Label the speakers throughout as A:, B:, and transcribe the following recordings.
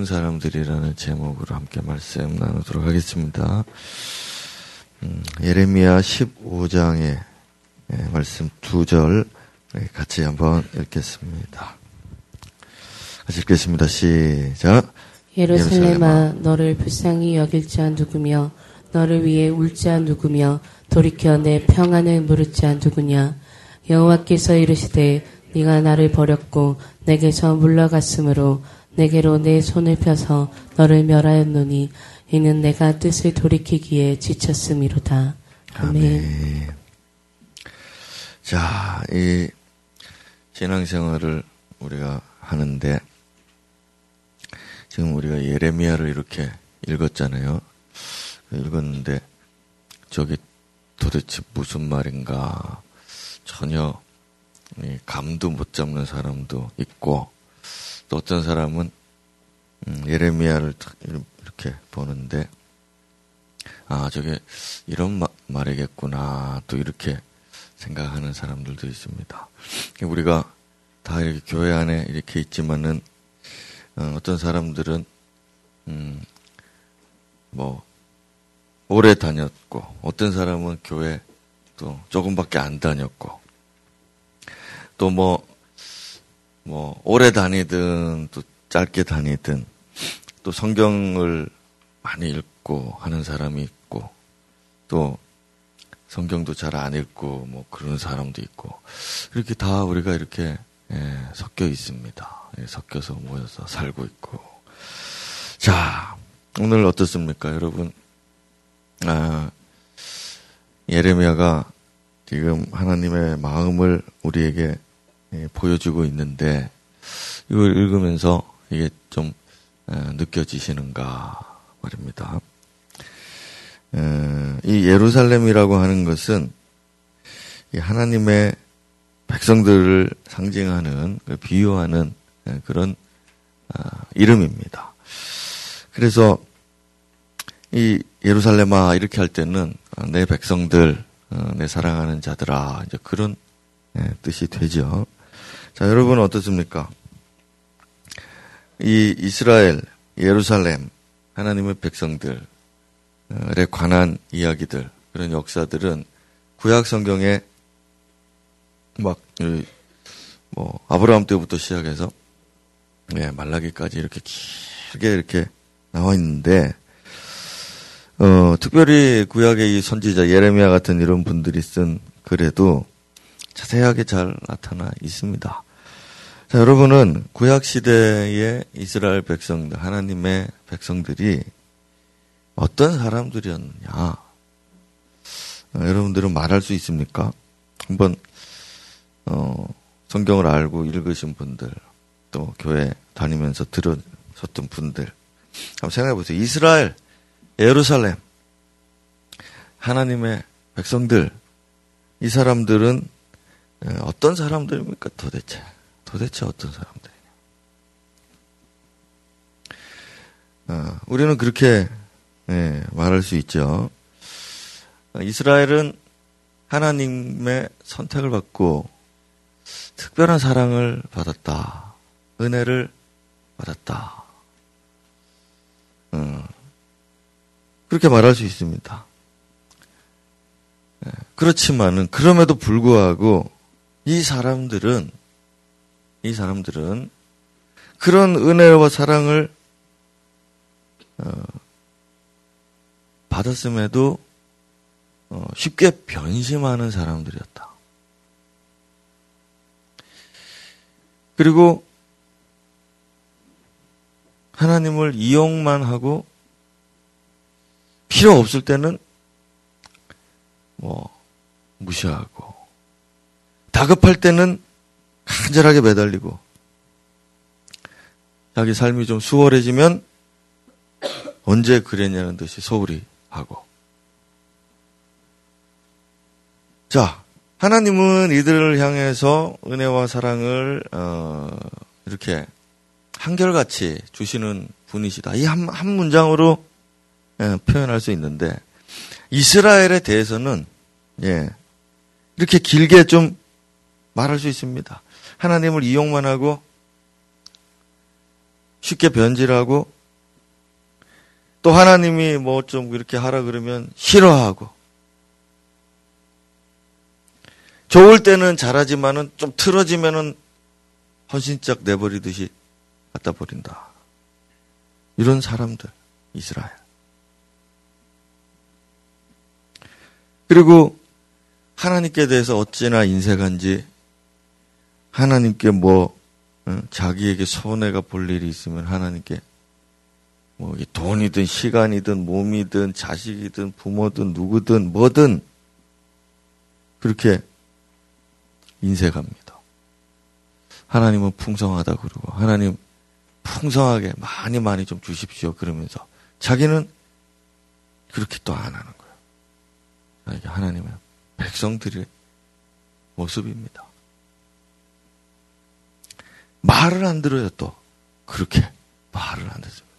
A: 모든 사람들이라는 제목으로 함께 말씀 나누도록 하겠습니다. 음, 예레미야 15장의 예, 말씀 두 절 같이 한번 읽겠습니다. 같이 읽겠습니다. 시작.
B: 예루살렘아 너를 불쌍히 여길 자 누구며 너를 위해 울 자 누구며 돌이켜 내 평안을 물을 자 누구냐 여호와께서 이르시되 네가 나를 버렸고 내게서 물러갔으므로 내게로 내 손을 펴서 너를 멸하였노니 이는 내가 뜻을 돌이키기에 지쳤음이로다. 아멘.
A: 자, 이 신앙생활을 우리가 하는데 지금 우리가 예레미야를 이렇게 읽었잖아요. 읽었는데 저게 도대체 무슨 말인가 전혀 감도 못 잡는 사람도 있고 또 어떤 사람은 음, 예레미야를 이렇게 보는데 아 저게 이런 마, 말이겠구나 또 이렇게 생각하는 사람들도 있습니다. 우리가 다 이렇게 교회 안에 이렇게 있지만은 어, 떤 사람들은 음, 뭐 오래 다녔고 어떤 사람은 교회 또 조금밖에 안 다녔고 또 뭐 뭐 오래 다니든 또 짧게 다니든 또 성경을 많이 읽고 하는 사람이 있고 또 성경도 잘 안 읽고 뭐 그런 사람도 있고 이렇게 다 우리가 이렇게 예, 섞여 있습니다. 예, 섞여서 모여서 살고 있고 자 오늘 어떻습니까, 여러분? 아, 예레미야가 지금 하나님의 마음을 우리에게 예, 보여주고 있는데 이걸 읽으면서 이게 좀 어, 느껴지시는가 말입니다. 어, 이 예루살렘이라고 하는 것은 하나님의 백성들을 상징하는 그 비유하는 어, 그런 이름입니다. 그래서 이 예루살렘아 이렇게 할 때는 내 백성들, 내 사랑하는 자들아 이제 그런 뜻이 되죠. 자, 여러분 어떻습니까? 이 이스라엘, 예루살렘, 하나님의 백성들에 관한 이야기들, 그런 역사들은 구약 성경에 막, 뭐, 아브라함 때부터 시작해서, 예, 말라기까지 이렇게 길게 이렇게 나와 있는데, 어, 특별히 구약의 이 선지자 예레미야 같은 이런 분들이 쓴 글에도 자세하게 잘 나타나 있습니다. 자, 여러분은 구약 시대의 이스라엘 백성들, 하나님의 백성들이 어떤 사람들이었느냐? 어, 여러분들은 말할 수 있습니까? 한번 어, 성경을 알고 읽으신 분들, 또 교회 다니면서 들으셨던 분들, 한번 생각해 보세요. 이스라엘, 예루살렘, 하나님의 백성들, 이 사람들은 어떤 사람들입니까 도대체? 도대체 어떤 사람들이냐? 어, 우리는 그렇게 예, 말할 수 있죠. 이스라엘은 하나님의 선택을 받고 특별한 사랑을 받았다. 은혜를 받았다. 어, 그렇게 말할 수 있습니다. 예, 그렇지만은 그럼에도 불구하고 이 사람들은 이 사람들은 그런 은혜와 사랑을 어, 받았음에도 어, 쉽게 변심하는 사람들이었다. 그리고 하나님을 이용만 하고 필요 없을 때는 뭐 무시하고 다급할 때는 간절하게 매달리고 자기 삶이 좀 수월해지면 언제 그랬냐는 듯이 소홀히 하고 자 하나님은 이들을 향해서 은혜와 사랑을 어, 이렇게 한결같이 주시는 분이시다. 이 한 한 문장으로 예, 표현할 수 있는데 이스라엘에 대해서는 예, 이렇게 길게 좀 말할 수 있습니다. 하나님을 이용만 하고 쉽게 변질하고 또 하나님이 뭐 좀 이렇게 하라 그러면 싫어하고 좋을 때는 잘하지만은 좀 틀어지면은 헌신짝 내버리듯이 갖다 버린다. 이런 사람들 이스라엘. 그리고 하나님께 대해서 어찌나 인색한지 하나님께 뭐 자기에게 손해가 볼 일이 있으면 하나님께 뭐 돈이든 시간이든 몸이든 자식이든 부모든 누구든 뭐든 그렇게 인색합니다. 하나님은 풍성하다 그러고 하나님 풍성하게 많이 많이 좀 주십시오 그러면서 자기는 그렇게 또 안 하는 거예요. 이게 하나님의 백성들의 모습입니다. 말을 안 들어요 또 그렇게 말을 안 듣습니다.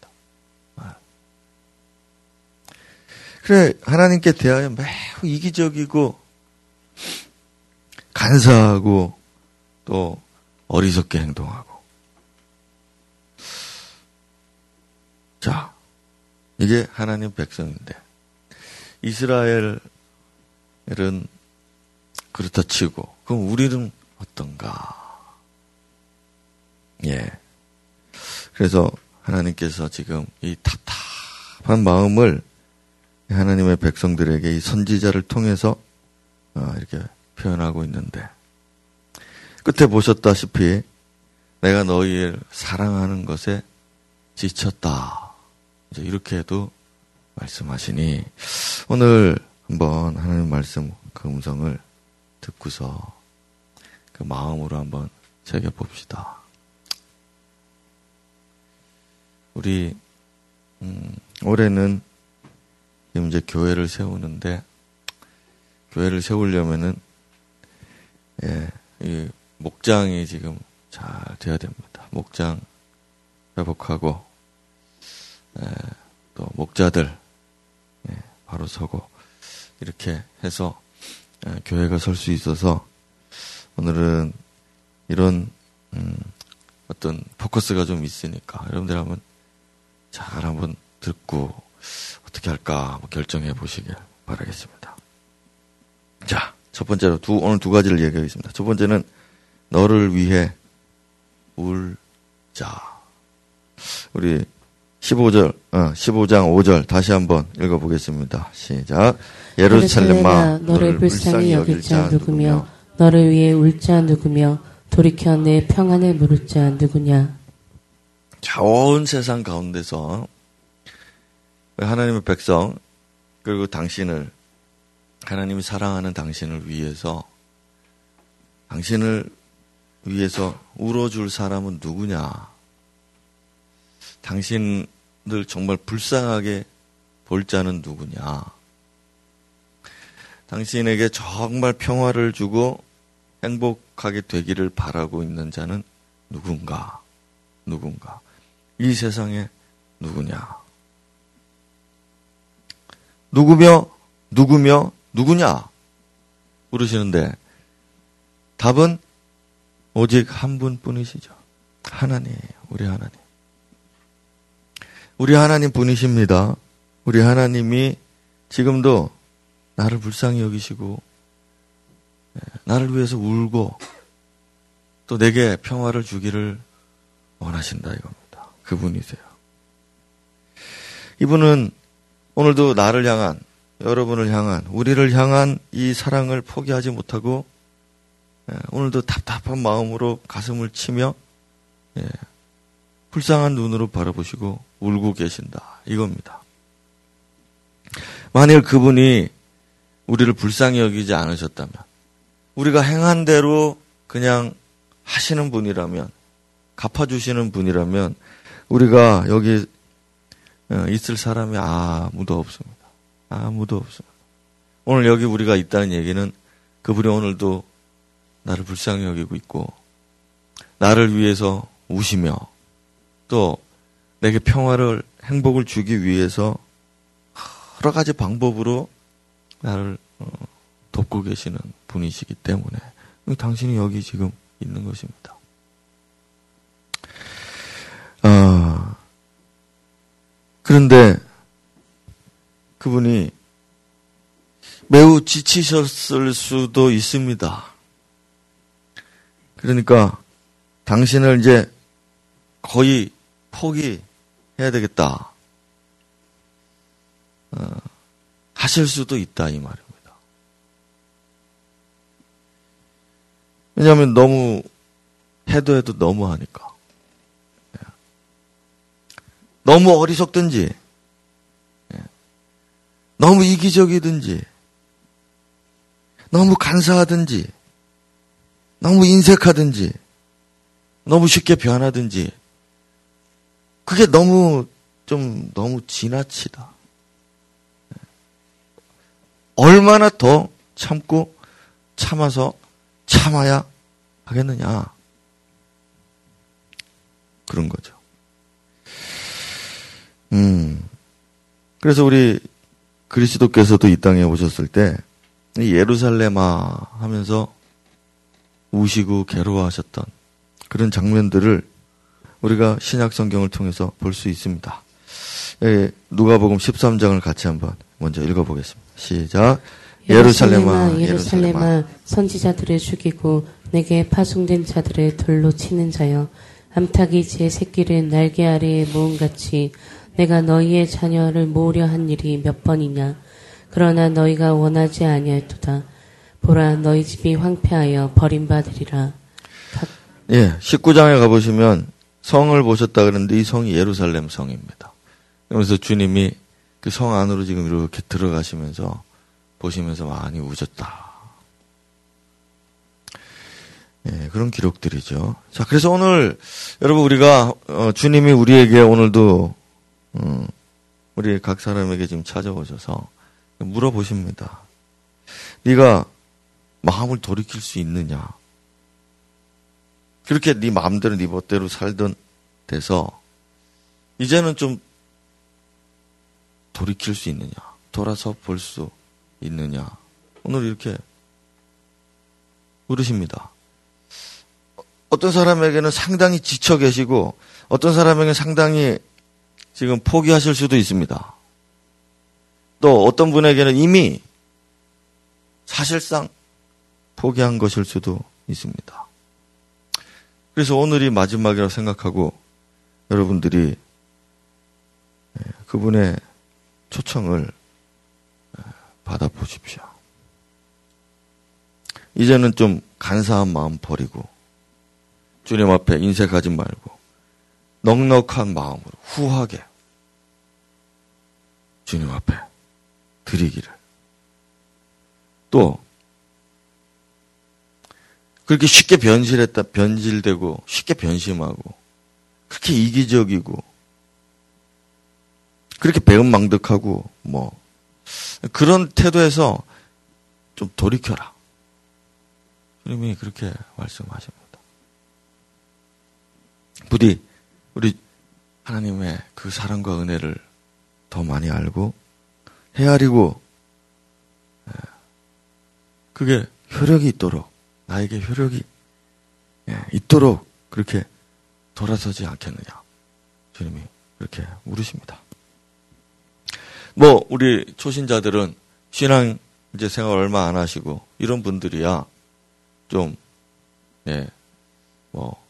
A: 그래 하나님께 대하여 매우 이기적이고 간사하고 또 어리석게 행동하고 자 이게 하나님 백성인데 이스라엘은 그렇다 치고 그럼 우리는 어떤가? 예. 그래서 하나님께서 지금 이 답답한 마음을 하나님의 백성들에게 이 선지자를 통해서 어, 이렇게 표현하고 있는데 끝에 보셨다시피 내가 너희를 사랑하는 것에 지쳤다. 이제 이렇게도 말씀하시니 오늘 한번 하나님 말씀 그 음성을 듣고서 그 마음으로 한번 새겨 봅시다. 우리 음, 올해는 지금 이제 교회를 세우는데 교회를 세우려면은 예, 이 목장이 지금 잘 돼야 됩니다. 목장 회복하고 예, 또 목자들 예, 바로 서고 이렇게 해서 예, 교회가 설 수 있어서 오늘은 이런 음, 어떤 포커스가 좀 있으니까 여러분들 한번 잘 한번 듣고 어떻게 할까 결정해 보시길 바라겠습니다. 자, 첫 번째로 두, 오늘 두 가지를 얘기하겠습니다. 첫 번째는 너를 위해 울자. 우리 15절, 어, 15장 5절 다시 한번 읽어보겠습니다. 시작. 예루살렘아,
B: 너를 불쌍히 여길 자 누구며, 너를 위해 울 자 누구며, 돌이켜 내 평안을 물을 자 누구냐.
A: 자, 온 세상 가운데서 하나님의 백성 그리고 당신을 하나님이 사랑하는 당신을 위해서 당신을 위해서 울어줄 사람은 누구냐? 당신들 정말 불쌍하게 볼 자는 누구냐? 당신에게 정말 평화를 주고 행복하게 되기를 바라고 있는 자는 누군가? 누군가? 이 세상에 누구냐? 누구며, 누구며, 누구냐? 물으시는데, 답은 오직 한 분뿐이시죠. 하나님, 우리 하나님. 우리 하나님 분이십니다. 우리 하나님이 지금도 나를 불쌍히 여기시고, 예, 나를 위해서 울고, 또 내게 평화를 주기를 원하신다 이겁니다. 그분이세요. 이분은 오늘도 나를 향한, 여러분을 향한, 우리를 향한 이 사랑을 포기하지 못하고, 예, 오늘도 답답한 마음으로 가슴을 치며, 예, 불쌍한 눈으로 바라보시고 울고 계신다. 이겁니다. 만일 그분이 우리를 불쌍히 여기지 않으셨다면, 우리가 행한 대로 그냥 하시는 분이라면, 갚아주시는 분이라면, 우리가 여기 어, 있을 사람이 아무도 없습니다. 아무도 없습니다. 오늘 여기 우리가 있다는 얘기는 그분이 오늘도 나를 불쌍히 여기고 있고 나를 위해서 우시며 또 내게 평화를 행복을 주기 위해서 여러 가지 방법으로 나를 어, 돕고 계시는 분이시기 때문에 당신이 여기 지금 있는 것입니다. 어, 그런데 그분이 매우 지치셨을 수도 있습니다. 그러니까 당신을 이제 거의 포기해야 되겠다. 어, 하실 수도 있다 이 말입니다. 왜냐하면 너무 해도 해도 너무 하니까. 예. 너무 어리석든지, 예. 너무 이기적이든지, 너무 간사하든지, 너무 인색하든지, 너무 쉽게 변하든지, 그게 너무 좀 너무 지나치다. 예. 얼마나 더 참고 참아서 참아야 하겠느냐. 그런 거죠. 음. 그래서 우리 그리스도께서도 이 땅에 오셨을 때 예루살렘아 하면서 우시고 괴로워하셨던 그런 장면들을 우리가 신약 성경을 통해서 볼 수 있습니다. 예, 누가복음 13장을 같이 한번 먼저 읽어보겠습니다. 시작.
B: 예루살렘아, 예루살렘아, 선지자들을 죽이고 내게 파송된 자들을 돌로 치는 자여, 암탉이 제 새끼를 날개 아래에 모음같이 내가 너희의 자녀를 모으려 한 일이 몇 번이냐. 그러나 너희가 원하지 아니할도다. 보라, 너희 집이 황폐하여 버림받으리라.
A: 각... 예, 19장에 가보시면 성을 보셨다 그러는데 이 성이 예루살렘 성입니다. 그래서 주님이 그 성 안으로 지금 이렇게 들어가시면서 보시면서 많이 우셨다. 예, 그런 기록들이죠. 자, 그래서 오늘 여러분 우리가 어, 주님이 우리에게 오늘도 음, 우리 각 사람에게 지금 찾아오셔서 물어보십니다. 네가 마음을 돌이킬 수 있느냐? 그렇게 네 마음대로 네 멋대로 살던 돼서 이제는 좀 돌이킬 수 있느냐? 돌아서 볼 수 있느냐? 오늘 이렇게 물으십니다. 어떤 사람에게는 상당히 지쳐 계시고 어떤 사람에게는 상당히 지금 포기하실 수도 있습니다. 또 어떤 분에게는 이미 사실상 포기한 것일 수도 있습니다. 그래서 오늘이 마지막이라고 생각하고 여러분들이 그분의 초청을 받아보십시오. 이제는 좀 간사한 마음 버리고 주님 앞에 인색하지 말고 넉넉한 마음으로 후하게 주님 앞에 드리기를 또 그렇게 쉽게 변질했다 변질되고 쉽게 변심하고 그렇게 이기적이고 그렇게 배은망덕하고 뭐 그런 태도에서 좀 돌이켜라. 주님이 그렇게 말씀하십니다. 부디 우리 하나님의 그 사랑과 은혜를 더 많이 알고 헤아리고 예, 그게 효력이 있도록 나에게 효력이 예, 있도록 그렇게 돌아서지 않겠느냐 주님이 그렇게 물으십니다. 뭐 우리 초신자들은 신앙 이제 생활 얼마 안 하시고 이런 분들이야 좀 예, 뭐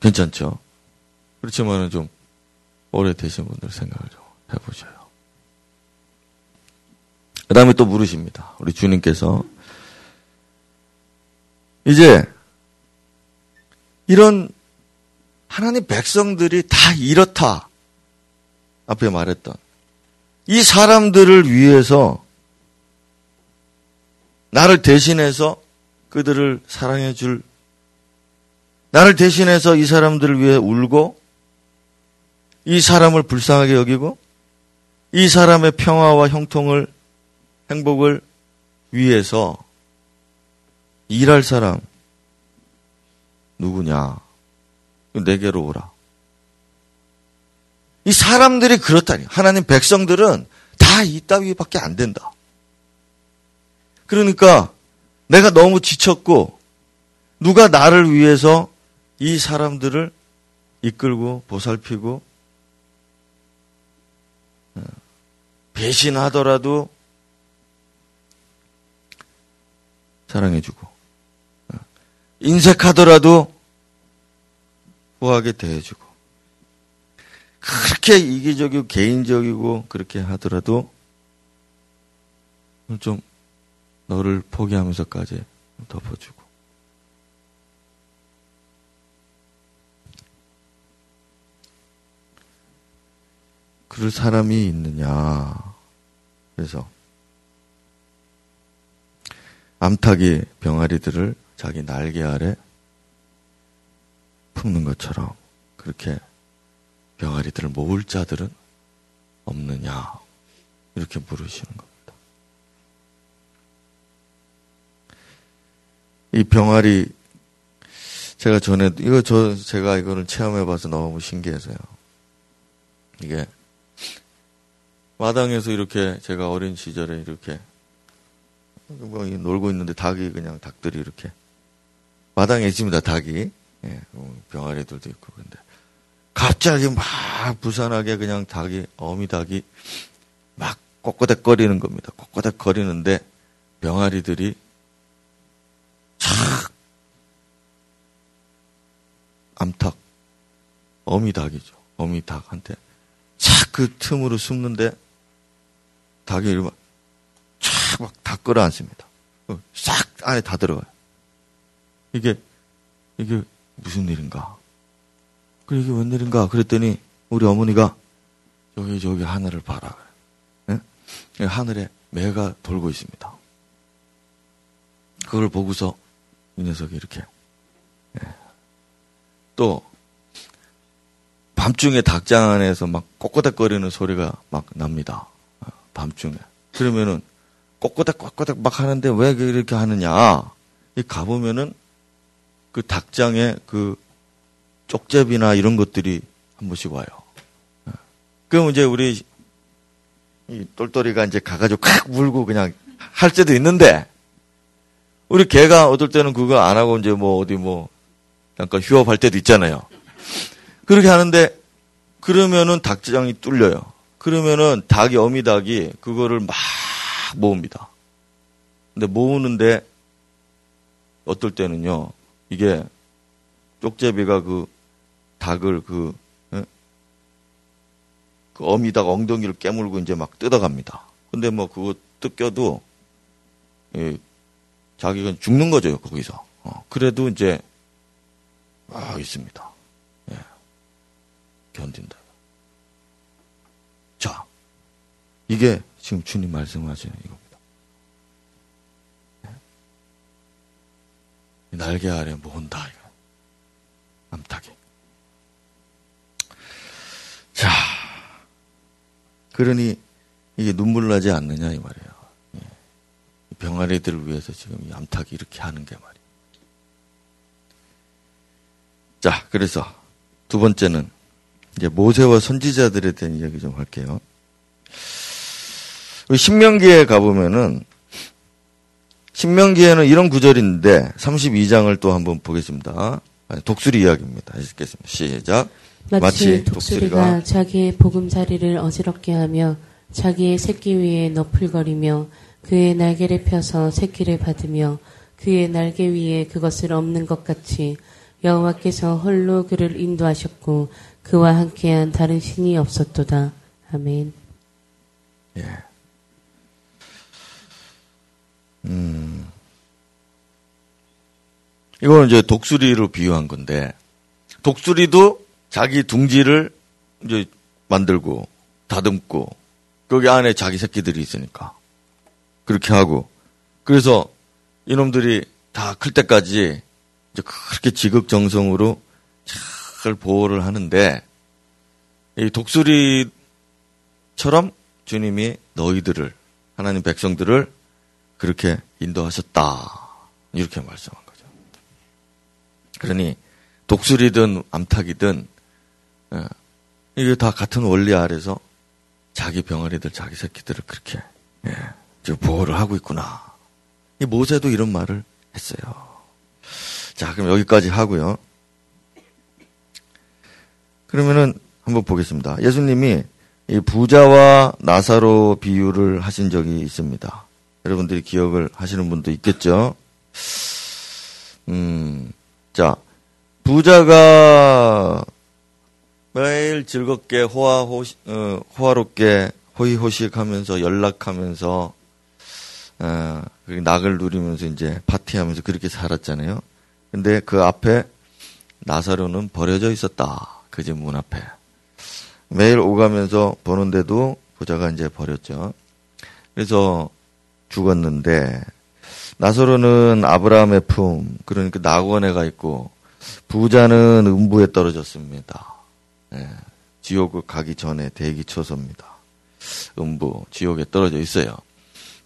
A: 괜찮죠. 그렇지만은 좀 오래되신 분들 생각을 좀 해보셔요. 그 다음에 또 물으십니다. 우리 주님께서 이제 이런 하나님 백성들이 다 이렇다. 앞에 말했던 이 사람들을 위해서 나를 대신해서 그들을 사랑해 줄 나를 대신해서 이 사람들을 위해 울고 이 사람을 불쌍하게 여기고 이 사람의 평화와 형통을 행복을 위해서 일할 사람 누구냐? 내게로 오라. 이 사람들이 그렇다니. 하나님 백성들은 다 이따위밖에 안 된다. 그러니까 내가 너무 지쳤고 누가 나를 위해서 이 사람들을 이끌고 보살피고 배신하더라도 사랑해주고 어, 인색하더라도 후하게 대해주고 그렇게 이기적이고 개인적이고 그렇게 하더라도 좀 너를 포기하면서까지 덮어주고 그럴 사람이 있느냐 그래서 암탉이 병아리들을 자기 날개 아래 품는 것처럼 그렇게 병아리들을 모을 자들은 없느냐 이렇게 물으시는 겁니다. 이 병아리 제가 전에 이거 저 제가 이거를 체험해 봐서 너무 신기해서요. 이게 마당에서 이렇게 제가 어린 시절에 이렇게 뭐 놀고 있는데 닭이 그냥 닭들이 이렇게 마당에 있습니다 닭이 예, 뭐 병아리들도 있고 근데 갑자기 막 부산하게 그냥 닭이 어미 닭이 막 꼬꼬닥거리는 겁니다. 꼬꼬닥거리는데 병아리들이 착 암탉 어미 닭이죠. 어미 닭한테 착 그 틈으로 숨는데 닭이 이러면 촥막 다 끌어안습니다. 어, 싹 안에 다 들어가요. 이게, 이게 무슨 일인가? 그 이게 웬일인가? 그랬더니 우리 어머니가 여기 저기 하늘을 봐라. 네? 하늘에 매가 돌고 있습니다. 그걸 보고서 이 녀석이 이렇게 네. 또 밤중에 닭장 안에서 막 꼬꼬닥거리는 소리가 막 납니다. 어, 밤중에. 그러면은 꼬꼬닥 꼬꼬닥 막 하는데 왜 이렇게 하느냐? 이 가보면은 그 닭장에 그 쪽제비나 이런 것들이 한 번씩 와요. 그럼 이제 우리 이 똘똘이가 이제 가가지고 칵 물고 그냥 할 때도 있는데 우리 개가 어떨 때는 그거 안 하고 이제 뭐 어디 뭐 잠깐 휴업할 때도 있잖아요. 그렇게 하는데 그러면은 닭장이 뚫려요. 그러면은 닭이 어미 닭이 그거를 막 모읍니다. 근데 모으는데 어떨 때는요. 이게 쪽제비가 그 닭을 그, 예? 그 어미다가 엉덩이를 깨물고 이제 막 뜯어갑니다. 근데 뭐 그거 뜯겨도 예, 자기가 죽는 거죠 거기서. 어, 그래도 이제 아 있습니다. 예, 견딘다. 자, 이게 지금 주님 말씀하시는 이겁니다. 예. 날개 아래 모은다. 이거. 암탉이. 자, 그러니 이게 눈물 나지 않느냐 이 말이에요. 예. 병아리들을 위해서 지금 이 암탉이 이렇게 하는 게 말이에요. 자, 그래서 두 번째는 이제 모세와 선지자들에 대한 이야기 좀 할게요. 신명기에 가보면은 신명기에는 이런 구절인데 32장을 또 한번 보겠습니다. 독수리 이야기입니다. 읽겠습니다. 시작.
B: 마치 독수리가 자기의 보금자리를 어지럽게 하며 자기의 새끼 위에 너풀거리며 그의 날개를 펴서 새끼를 받으며 그의 날개 위에 그것을 없는 것 같이 여호와께서 홀로 그를 인도하셨고 그와 함께한 다른 신이 없었도다. 아멘. 예.
A: 음. 이거는 이제 독수리로 비유한 건데 독수리도 자기 둥지를 이제 만들고 다듬고 거기 안에 자기 새끼들이 있으니까 그렇게 하고 그래서 이놈들이 다 클 때까지 이제 그렇게 지극정성으로 잘 보호를 하는데 이 독수리처럼 주님이 너희들을 하나님 백성들을 그렇게 인도하셨다 이렇게 말씀한 거죠. 그러니 독수리든 암탉이든 예. 이게 다 같은 원리 아래서 자기 병아리들, 자기 새끼들을 그렇게 예, 보호를 하고 있구나. 이 모세도 이런 말을 했어요. 자, 그럼 여기까지 하고요. 그러면은 한번 보겠습니다. 예수님이 이 부자와 나사로 비유를 하신 적이 있습니다. 여러분들이 기억을 하시는 분도 있겠죠. 음, 자, 부자가 매일 즐겁게 호화, 호, 어, 호화롭게 호의호식하면서 연락하면서 어, 낙을 누리면서 이제 파티하면서 그렇게 살았잖아요. 근데 그 앞에 나사로는 버려져 있었다. 그 집 문 앞에. 매일 오가면서 보는데도 부자가 이제 버렸죠. 그래서 죽었는데 나사로는 아브라함의 품, 그러니까 낙원에 가 있고 부자는 음부에 떨어졌습니다. 예, 지옥을 가기 전에 대기 초소입니다. 음부, 지옥에 떨어져 있어요.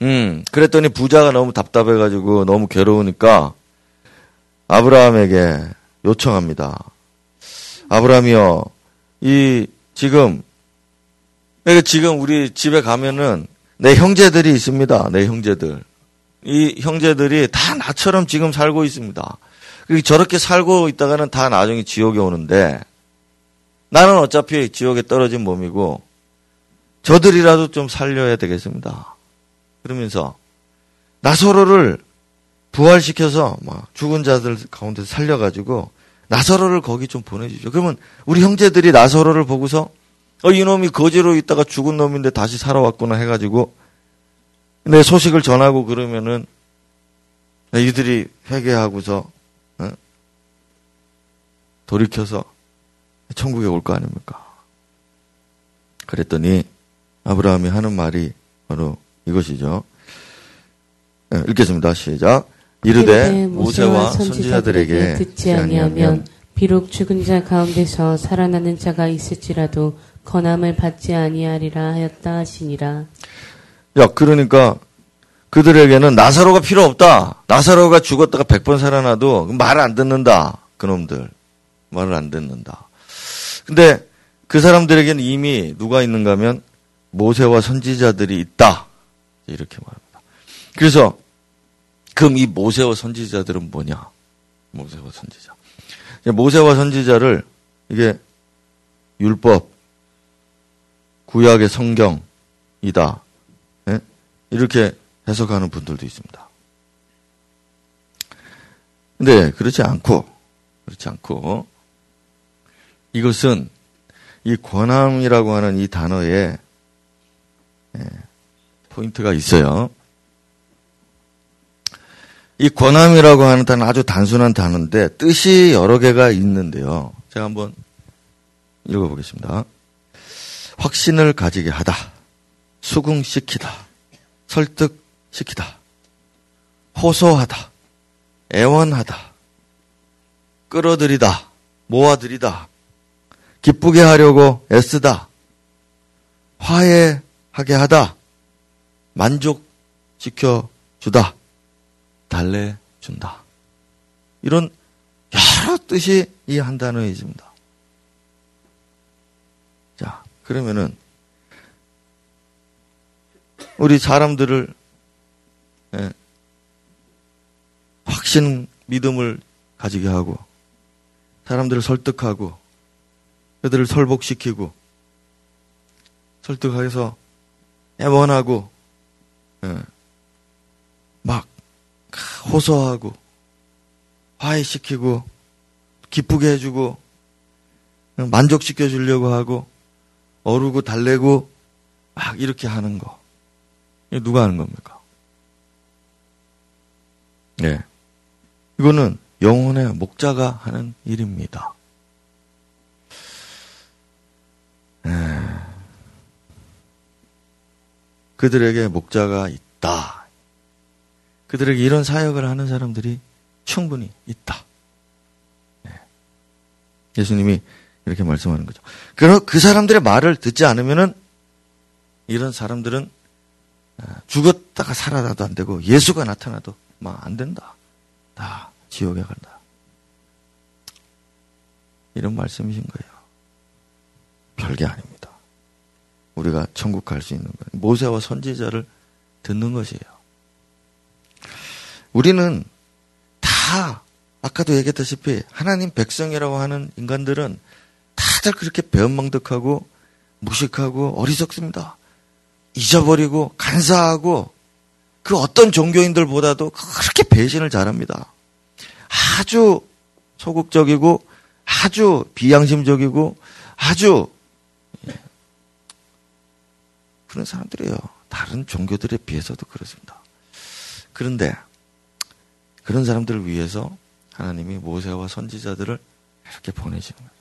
A: 음, 그랬더니 부자가 너무 답답해가지고 너무 괴로우니까 아브라함에게 요청합니다. 아브라함이요, 이, 지금, 그러니까 지금 우리 집에 가면은 내 형제들이 있습니다. 내 형제들. 이 형제들이 다 나처럼 지금 살고 있습니다. 저렇게 살고 있다가는 다 나중에 지옥에 오는데 나는 어차피 지옥에 떨어진 몸이고 저들이라도 좀 살려야 되겠습니다. 그러면서 나 서로를 부활시켜서 막 죽은 자들 가운데 살려가지고 나서로를 거기 좀 보내주죠. 그러면 우리 형제들이 나서로를 보고서 어 이놈이 거지로 있다가 죽은 놈인데 다시 살아왔구나 해가지고 내 소식을 전하고 그러면은 이들이 회개하고서 어? 돌이켜서 천국에 올 거 아닙니까? 그랬더니 아브라함이 하는 말이 바로 이것이죠. 네, 읽겠습니다. 시작. 이르되 모세와 선지자들에게
B: 듣지 아니하면 비록 죽은 자 가운데서 살아나는 자가 있을지라도 권함을 받지 아니하리라 하였다 하시니라.
A: 야, 그러니까 그들에게는 나사로가 필요 없다. 나사로가 죽었다가 백번 살아나도 말을 안 듣는다. 그놈들. 말을 안 듣는다. 근데 그 사람들에게는 이미 누가 있는가 하면 모세와 선지자들이 있다. 이렇게 말합니다. 그래서 그럼 이 모세와 선지자들은 뭐냐? 모세와 선지자. 모세와 선지자를 이게 율법, 구약의 성경이다. 예? 이렇게 해석하는 분들도 있습니다. 근데 그렇지 않고, 그렇지 않고, 이것은 이 권함이라고 하는 이 단어에 예, 포인트가 있어요. 이 권함이라고 하는 단어 아주 단순한 단어인데 뜻이 여러 개가 있는데요. 제가 한번 읽어보겠습니다. 확신을 가지게 하다, 수긍시키다, 설득시키다, 호소하다, 애원하다, 끌어들이다, 모아들이다, 기쁘게 하려고 애쓰다, 화해하게 하다, 만족시켜 주다, 달래준다. 이런 여러 뜻이 이 한 단어에 있습니다. 자, 그러면은 우리 사람들을 예, 확신 믿음을 가지게 하고 사람들을 설득하고 그들을 설복시키고 설득해서 애원하고 예, 막 호소하고 화해시키고 기쁘게 해주고 만족시켜 주려고 하고 어르고 달래고 막 이렇게 하는 거. 이거 누가 하는 겁니까? 네. 이거는 영혼의 목자가 하는 일입니다. 네. 그들에게 목자가 있다. 그들에게 이런 사역을 하는 사람들이 충분히 있다. 네. 예수님이 이렇게 말씀하는 거죠. 그럼 그 사람들의 말을 듣지 않으면은 이런 사람들은 아, 죽었다가 살아나도 안 되고 예수가 나타나도 막 안 된다. 다 지옥에 간다. 이런 말씀이신 거예요. 별게 아닙니다. 우리가 천국 갈 수 있는 거예요. 모세와 선지자를 듣는 것이에요. 우리는 다 아까도 얘기했다시피 하나님 백성이라고 하는 인간들은 다들 그렇게 배은망덕하고 무식하고 어리석습니다. 잊어버리고 간사하고 그 어떤 종교인들보다도 그렇게 배신을 잘합니다. 아주 소극적이고 아주 비양심적이고 아주 예. 그런 사람들이에요. 다른 종교들에 비해서도 그렇습니다. 그런데 그런 사람들을 위해서 하나님이 모세와 선지자들을 이렇게 보내시는 거예요.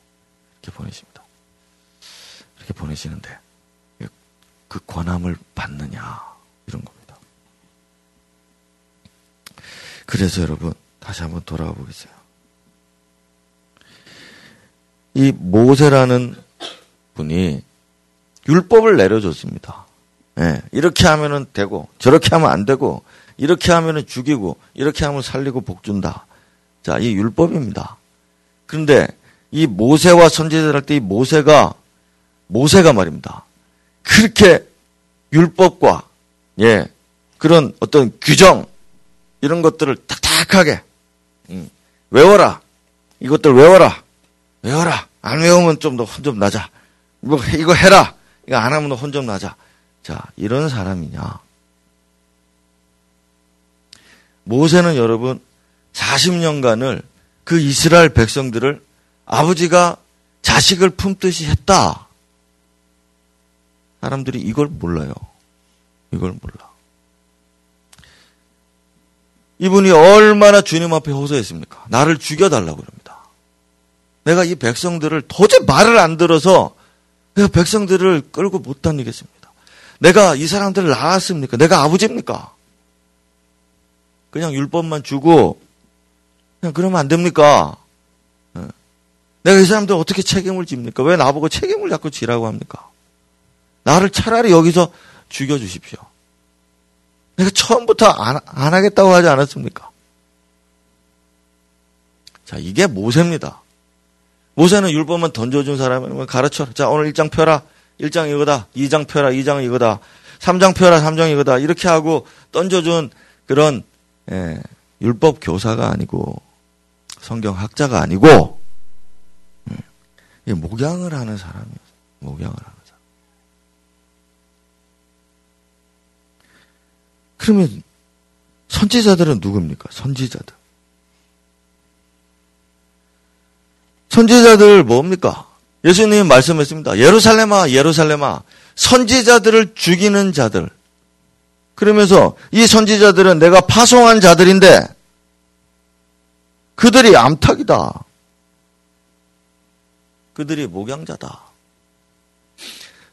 A: 이렇게 보내십니다. 이렇게 보내시는데 그 권함을 받느냐 이런 겁니다. 그래서 여러분 다시 한번 돌아가 보겠어요. 이 모세라는 분이 율법을 내려줬습니다. 예, 이렇게 하면은 되고 저렇게 하면 안 되고 이렇게 하면은 죽이고 이렇게 하면 살리고 복 준다. 자, 이 율법입니다. 그런데 이 모세와 선지자들 할 때 이 모세가 모세가 말입니다. 그렇게 율법과 예 그런 어떤 규정 이런 것들을 딱딱하게 음, 외워라. 이것들 외워라. 외워라. 안 외우면 좀 더 혼좀 나자. 뭐 이거 해라. 이거 안 하면 혼좀 나자. 자 이런 사람이냐? 모세는 여러분 40년간을 그 이스라엘 백성들을 아버지가 자식을 품듯이 했다. 사람들이 이걸 몰라요. 이걸 몰라. 이분이 얼마나 주님 앞에 호소했습니까? 나를 죽여달라고 그럽니다. 내가 이 백성들을 도저히 말을 안 들어서 내가 백성들을 끌고 못 다니겠습니다. 내가 이 사람들을 낳았습니까? 내가 아버지입니까? 그냥 율법만 주고 그냥 그러면 안 됩니까? 예. 내가 이 사람들 어떻게 책임을 집니까? 왜 나보고 책임을 자꾸 지라고 합니까? 나를 차라리 여기서 죽여주십시오. 내가 처음부터 안, 안 하겠다고 하지 않았습니까? 자, 이게 모세입니다. 모세는 율법만 던져준 사람을 가르쳐. 자, 오늘 1장 펴라. 1장 이거다. 2장 펴라. 2장 이거다. 3장 펴라. 3장 이거다. 이렇게 하고 던져준 그런 예, 율법 교사가 아니고 성경 학자가 아니고 음, 목양을 하는 사람이에요. 목양을 하는 사람. 그러면 선지자들은 누굽니까? 선지자들. 선지자들 뭡니까? 예수님이 말씀했습니다. 예루살렘아, 예루살렘아, 선지자들을 죽이는 자들. 그러면서 이 선지자들은 내가 파송한 자들인데 그들이 암탉이다. 그들이 목양자다.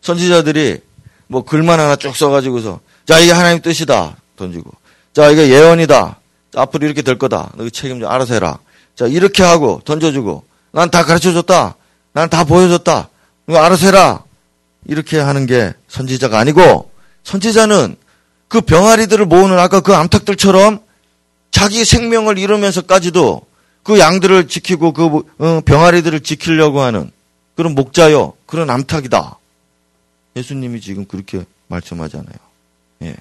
A: 선지자들이 뭐 글만 하나 쭉 써가지고서 자 이게 하나님 뜻이다. 던지고 자 이게 예언이다. 앞으로 이렇게 될 거다. 너 책임져 알아서 해라. 자 이렇게 하고 던져주고 난 다 가르쳐줬다. 난 다 보여줬다. 너 알아서 해라. 이렇게 하는 게 선지자가 아니고 선지자는 그 병아리들을 모으는 아까 그 암탉들처럼 자기 생명을 잃으면서까지도 그 양들을 지키고 그 어, 병아리들을 지키려고 하는 그런 목자요. 그런 암탉이다. 예수님이 지금 그렇게 말씀하잖아요. 예.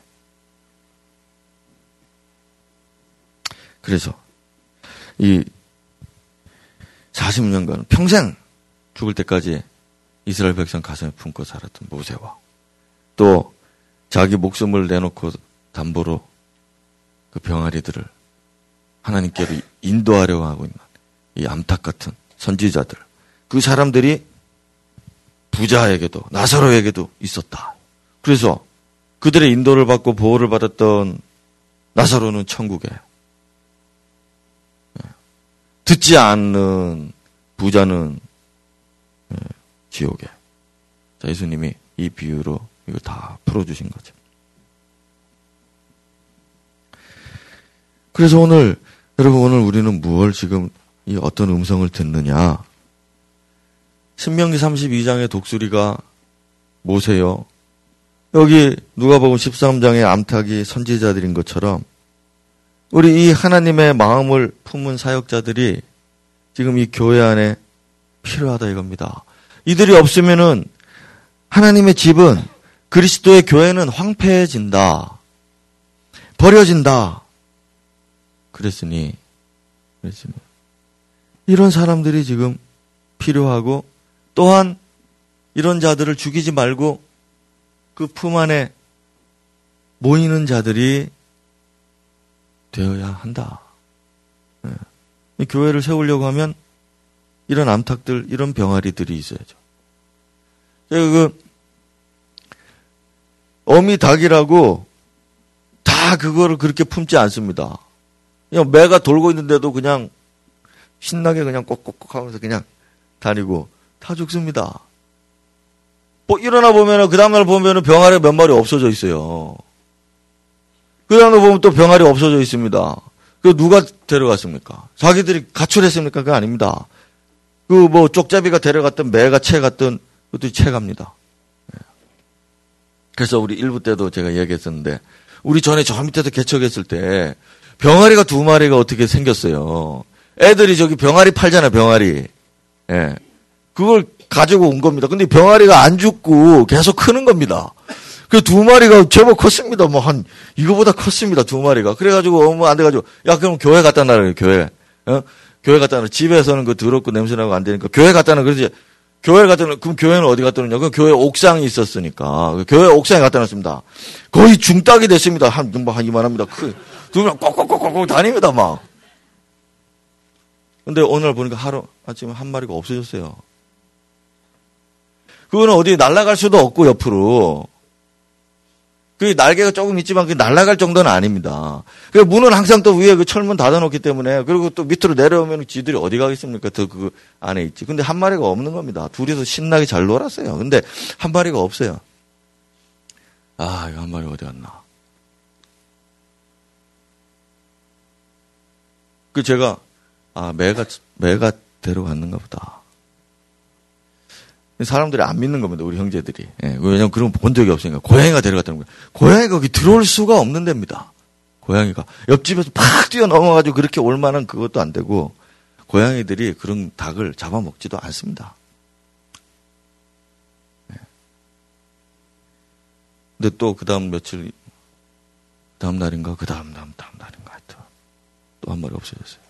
A: 그래서 이 40년간 평생 죽을 때까지 이스라엘 백성 가슴에 품고 살았던 모세와 또 자기 목숨을 내놓고 담보로 그 병아리들을 하나님께로 인도하려고 하고 있는 이 암탉 같은 선지자들. 그 사람들이 부자에게도 나사로에게도 있었다. 그래서 그들의 인도를 받고 보호를 받았던 나사로는 천국에 예. 듣지 않는 부자는 예, 지옥에. 자, 예수님이 이 비유로 이거 다 풀어주신 거죠. 그래서 오늘, 여러분 오늘 우리는 무엇 지금 이 어떤 음성을 듣느냐. 신명기 32장의 독수리가 모세요. 여기 누가복음 13장의 암탉이 선지자들인 것처럼 우리 이 하나님의 마음을 품은 사역자들이 지금 이 교회 안에 필요하다 이겁니다. 이들이 없으면은 하나님의 집은 그리스도의 교회는 황폐해진다. 버려진다. 그랬으니, 그랬으니. 이런 사람들이 지금 필요하고 또한 이런 자들을 죽이지 말고 그 품 안에 모이는 자들이 되어야 한다. 네. 교회를 세우려고 하면 이런 암탉들, 이런 병아리들이 있어야죠. 제가 그 어미 닭이라고 다 그거를 그렇게 품지 않습니다. 그냥 매가 돌고 있는데도 그냥 신나게 그냥 꼭꼭꼭 하면서 그냥 다니고 다 죽습니다. 뭐 일어나 보면은 그 다음날 보면은 병아리 몇 마리 없어져 있어요. 그 다음날 보면 또 병아리 없어져 있습니다. 그 누가 데려갔습니까? 자기들이 가출했습니까? 그게 아닙니다. 그 뭐 쪽잡이가 데려갔던 매가 채갔던 그것도 채갑니다. 예. 그래서 우리 일부 때도 제가 얘기했었는데 우리 전에 저 밑에서 개척했을 때 병아리가 두 마리가 어떻게 생겼어요. 애들이 저기 병아리 팔잖아 병아리. 예. 그걸 가지고 온 겁니다. 근데 병아리가 안 죽고 계속 크는 겁니다. 그 두 마리가 제법 컸습니다. 뭐 한 이거보다 컸습니다. 두 마리가. 그래가지고 어머 안 돼가지고 야 그럼 교회 갖다 놔라 교회. 어? 교회 갖다 놔. 집에서는 그 더럽고 냄새나고 안 되니까 교회 갖다 놔. 그러지. 교회 갖다 놓, 그럼 교회는 어디 갖다 놓냐? 그 교회 옥상이 있었으니까. 그 교회 옥상에 갖다 놨습니다. 거의 중딱이 됐습니다. 한, 뭐, 한 이만합니다. 크. 두 명 꼭꼭꼭꼭꼭 다닙니다, 막. 근데 오늘 보니까 하루, 아침에 한 마리가 없어졌어요. 그거는 어디 날아갈 수도 없고, 옆으로. 그 날개가 조금 있지만 그 날아갈 정도는 아닙니다. 그 문은 항상 또 위에 그 철문 닫아놓기 때문에 그리고 또 밑으로 내려오면 지들이 어디 가겠습니까? 더 그 안에 있지. 근데 한 마리가 없는 겁니다. 둘이서 신나게 잘 놀았어요. 근데 한 마리가 없어요. 아, 이거 한 마리 어디 갔나? 그 제가 아 매가 매가 데려갔는가 보다. 사람들이 안 믿는 겁니다. 우리 형제들이. 예, 왜냐면 그런 거본 적이 없으니까. 고양이가 데려갔다는 거예요. 고양이가 거기 들어올 수가 없는 데입니다. 고양이가. 옆집에서 팍 뛰어 넘어가지고 그렇게 올 만한 그것도 안 되고, 고양이들이 그런 닭을 잡아먹지도 않습니다. 예. 근데 또 그 다음 며칠, 다음 날인가, 그 다음, 다음, 다음 또 한 마리 없어졌어요.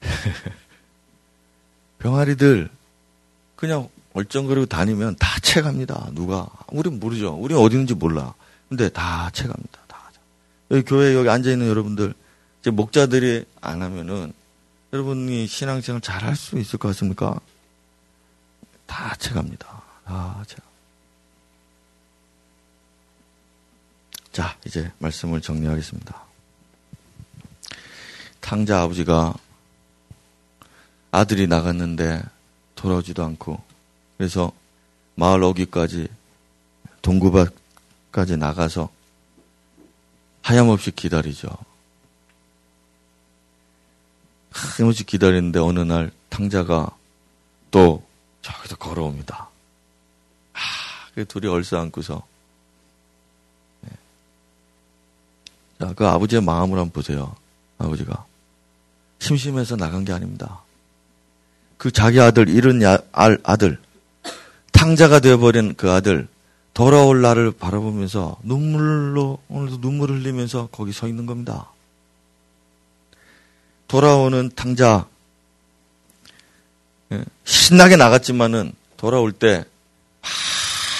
A: 병아리들 그냥 얼쩡거리고 다니면 다 채갑니다. 누가 우린 모르죠. 우린 어디 있는지 몰라. 근데 다 채갑니다. 다. 여기 교회 여기 앉아 있는 여러분들 이제 목자들이 안 하면은 여러분이 신앙생활 잘 할 수 있을 것 같습니까? 다 채갑니다. 다 채. 자, 이제 말씀을 정리하겠습니다. 탕자 아버지가 아들이 나갔는데 돌아오지도 않고 그래서 마을 어귀까지 동구밭까지 나가서 하염없이 기다리죠. 하염없이 기다리는데 어느 날 탕자가 또 저기서 걸어옵니다. 아, 그 둘이 얼싸안고서 네. 자, 그 아버지의 마음을 한번 보세요. 아버지가 심심해서 나간 게 아닙니다. 그 자기 아들 잃은 야, 알, 아들 탕자가 되어버린 그 아들 돌아올 날을 바라보면서 눈물로 오늘도 눈물 흘리면서 거기 서 있는 겁니다. 돌아오는 탕자 예, 신나게 나갔지만은 돌아올 때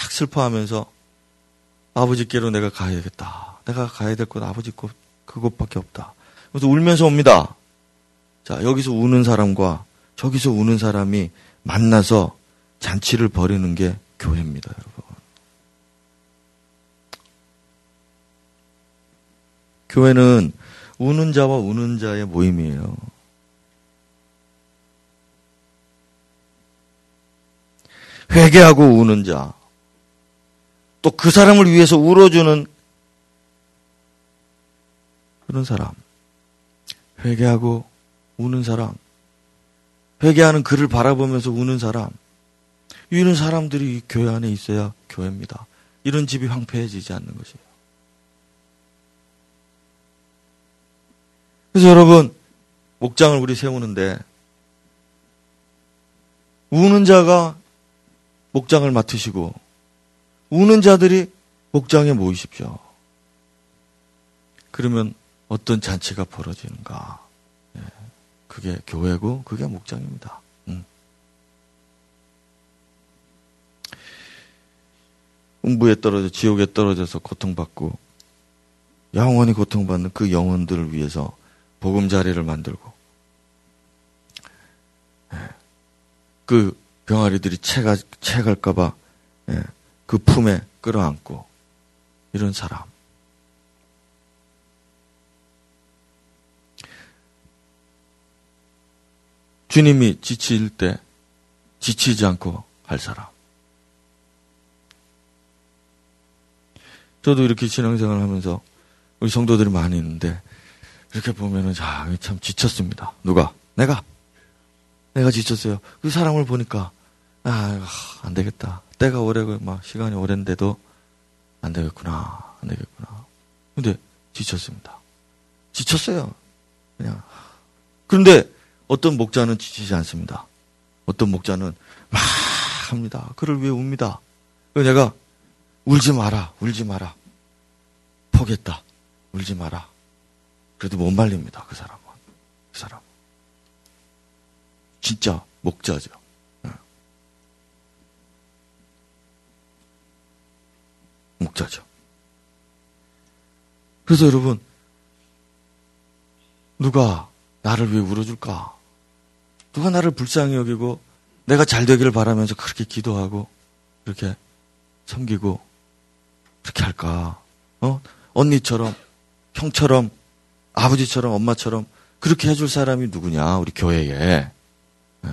A: 막 슬퍼하면서 아버지께로 내가 가야겠다. 내가 가야 될 곳 아버지 곳 그곳밖에 없다. 그래서 울면서 옵니다. 자 여기서 우는 사람과 저기서 우는 사람이 만나서 잔치를 벌이는 게 교회입니다, 여러분. 교회는 우는 자와 우는 자의 모임이에요. 회개하고 우는 자, 또 그 사람을 위해서 울어주는 그런 사람, 회개하고 우는 사람, 회개하는 그를 바라보면서 우는 사람, 이런 사람들이 교회 안에 있어야 교회입니다. 이런 집이 황폐해지지 않는 것이에요. 그래서 여러분, 목장을 우리 세우는데, 우는 자가 목장을 맡으시고, 우는 자들이 목장에 모이십시오. 그러면 어떤 잔치가 벌어지는가. 그게 교회고 그게 목장입니다. 음. 음부에 떨어져 지옥에 떨어져서 고통받고 영원히 고통받는 그 영혼들을 위해서 보금자리를 만들고 예. 그 병아리들이 채갈까봐 예. 그 품에 끌어안고 이런 사람. 주님이 지칠 때 지치지 않고 할 사람. 저도 이렇게 신앙생활 하면서 우리 성도들이 많이 있는데 이렇게 보면은 자, 참 지쳤습니다. 누가? 내가. 내가 지쳤어요. 그 사람을 보니까 아, 안 되겠다. 때가 오래고 막 시간이 오랜데도 안 되겠구나. 안 되겠구나. 근데 지쳤습니다. 지쳤어요. 그냥. 그런데 어떤 목자는 지치지 않습니다. 어떤 목자는 막 합니다. 그를 위해 웁니다. 그래서 내가 울지 마라, 울지 마라. 포기했다. 울지 마라. 그래도 못 말립니다. 그 사람은. 그 사람. 진짜 목자죠. 네. 목자죠. 그래서 여러분, 누가 나를 위해 울어줄까? 누가 나를 불쌍히 여기고 내가 잘 되기를 바라면서 그렇게 기도하고 그렇게 섬기고 그렇게 할까? 어? 언니처럼 형처럼 아버지처럼 엄마처럼 그렇게 해줄 사람이 누구냐? 우리 교회에. 네.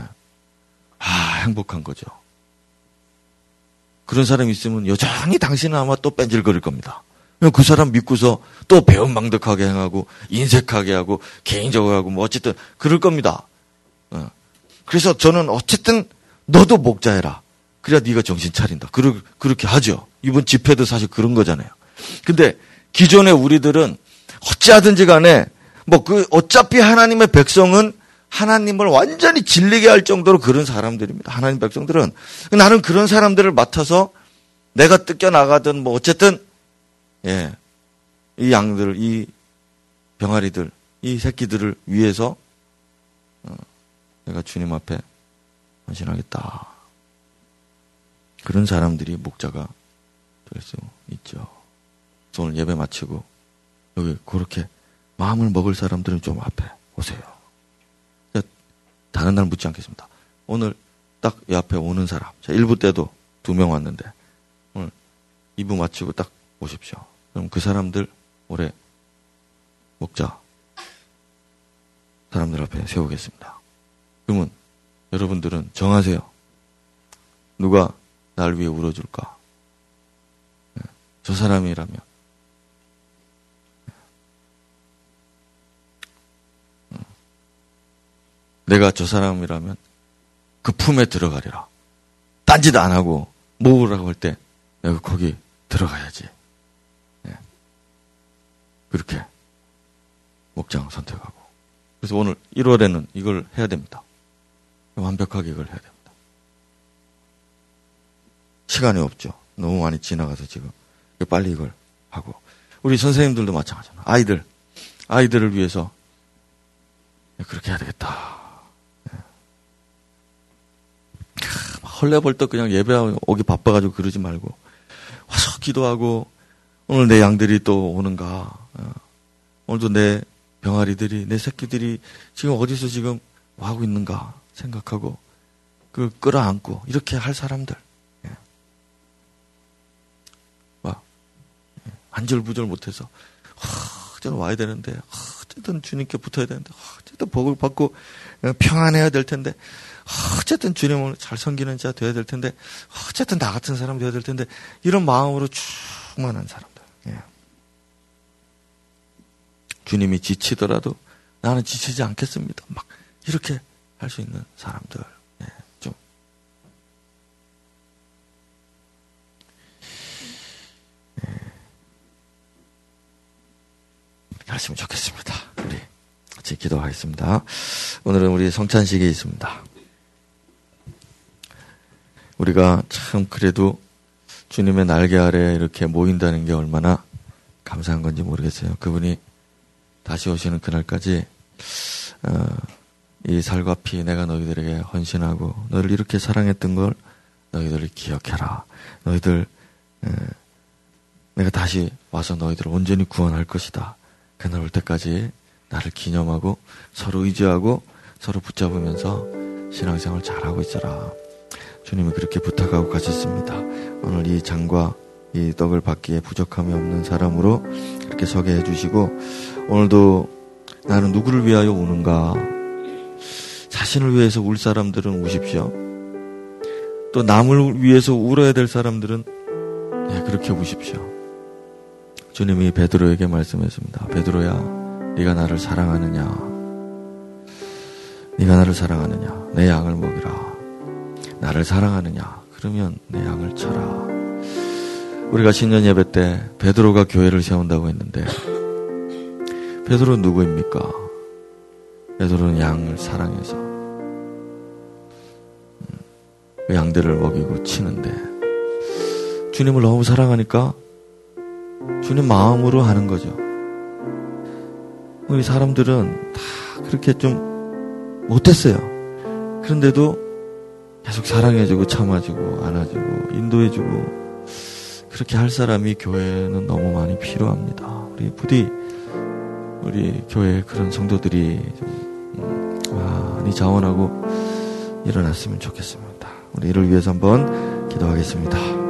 A: 아, 행복한 거죠. 그런 사람이 있으면 여전히 당신은 아마 또 뺀질거릴 겁니다. 그 사람 믿고서 또 배은망덕하게 행하고 인색하게 하고 개인적으로 하고 뭐 어쨌든 그럴 겁니다. 네. 그래서 저는 어쨌든 너도 목자해라. 그래야 네가 정신 차린다. 그렇게 하죠. 이번 집회도 사실 그런 거잖아요. 근데 기존의 우리들은 어찌하든지 간에 뭐 그 어차피 하나님의 백성은 하나님을 완전히 질리게 할 정도로 그런 사람들입니다. 하나님 백성들은 나는 그런 사람들을 맡아서 내가 뜯겨 나가든 뭐 어쨌든 예. 이 양들, 이 병아리들, 이 새끼들을 위해서 어, 내가 주님 앞에 헌신하겠다. 그런 사람들이 목자가 될 수 있죠. 오늘 예배 마치고 여기 그렇게 마음을 먹을 사람들은 좀 앞에 오세요. 다른 날 묻지 않겠습니다. 오늘 딱 이 앞에 오는 사람. 자, 1부 때도 두 명 왔는데 오늘 2부 마치고 딱 오십시오. 그럼 그 사람들 올해 목자 사람들 앞에 세우겠습니다. 그러면 여러분들은 정하세요. 누가 날 위해 울어줄까? 네, 저 사람이라면 내가 저 사람이라면 그 품에 들어가리라. 딴짓 안 하고 모으라고 할 때 내가 거기 들어가야지. 네. 그렇게 목장 선택하고. 그래서 오늘 1월에는 이걸 해야 됩니다. 완벽하게 이걸 해야 됩니다. 시간이 없죠. 너무 많이 지나가서 지금 빨리 이걸 하고. 우리 선생님들도 마찬가지잖아. 아이들, 아이들을 위해서 그렇게 해야 되겠다. 헐레벌떡 그냥 예배 오기 바빠가지고 그러지 말고 와서 기도하고 오늘 내 양들이 또 오는가 어. 오늘도 내 병아리들이 내 새끼들이 지금 어디서 지금 뭐 하고 있는가 생각하고 그 끌어안고 이렇게 할 사람들 예. 와 예. 안절부절 못해서 저는 와야 되는데 어쨌든 주님께 붙어야 되는데 어쨌든 복을 받고 어, 평안해야 될 텐데 어쨌든 주님을 잘 섬기는 자 되어야 될 텐데 어쨌든 나 같은 사람 되어야 될 텐데 이런 마음으로 충만한 사람들. 예. 주님이 지치더라도 나는 지치지 않겠습니다. 막 이렇게 할 수 있는 사람들. 예. 좀 예. 하시면 좋겠습니다. 우리 같이 기도하겠습니다. 오늘은 우리 성찬식이 있습니다. 우리가 참 그래도 주님의 날개 아래 이렇게 모인다는 게 얼마나 감사한 건지 모르겠어요. 그분이 다시 오시는 그날까지 어, 이 살과 피 내가 너희들에게 헌신하고 너희를 이렇게 사랑했던 걸 너희들이 기억해라. 너희들 에, 내가 다시 와서 너희들을 온전히 구원할 것이다. 그날 올 때까지 나를 기념하고 서로 의지하고 서로 붙잡으면서 신앙생활 잘하고 있어라. 주님이 그렇게 부탁하고 가셨습니다. 오늘 이 장과 이 떡을 받기에 부족함이 없는 사람으로 이렇게 서게 해주시고 오늘도 나는 누구를 위하여 우는가? 자신을 위해서 울 사람들은 우십시오. 또 남을 위해서 울어야 될 사람들은 네, 그렇게 우십시오. 주님이 베드로에게 말씀했습니다. 베드로야, 네가 나를 사랑하느냐? 네가 나를 사랑하느냐? 내 양을 먹이라. 나를 사랑하느냐? 그러면 내 양을 쳐라. 우리가 신년 예배 때 베드로가 교회를 세운다고 했는데 베드로는 누구입니까? 베드로는 양을 사랑해서 양들을 먹이고 치는데 주님을 너무 사랑하니까 주님 마음으로 하는 거죠. 우리 사람들은 다 그렇게 좀 못했어요. 그런데도 계속 사랑해주고 참아주고 안아주고 인도해주고 그렇게 할 사람이 교회는 너무 많이 필요합니다. 우리 부디 우리 교회 그런 성도들이 좀 많이 자원하고 일어났으면 좋겠습니다. 우리 이를 위해서 한번 기도하겠습니다.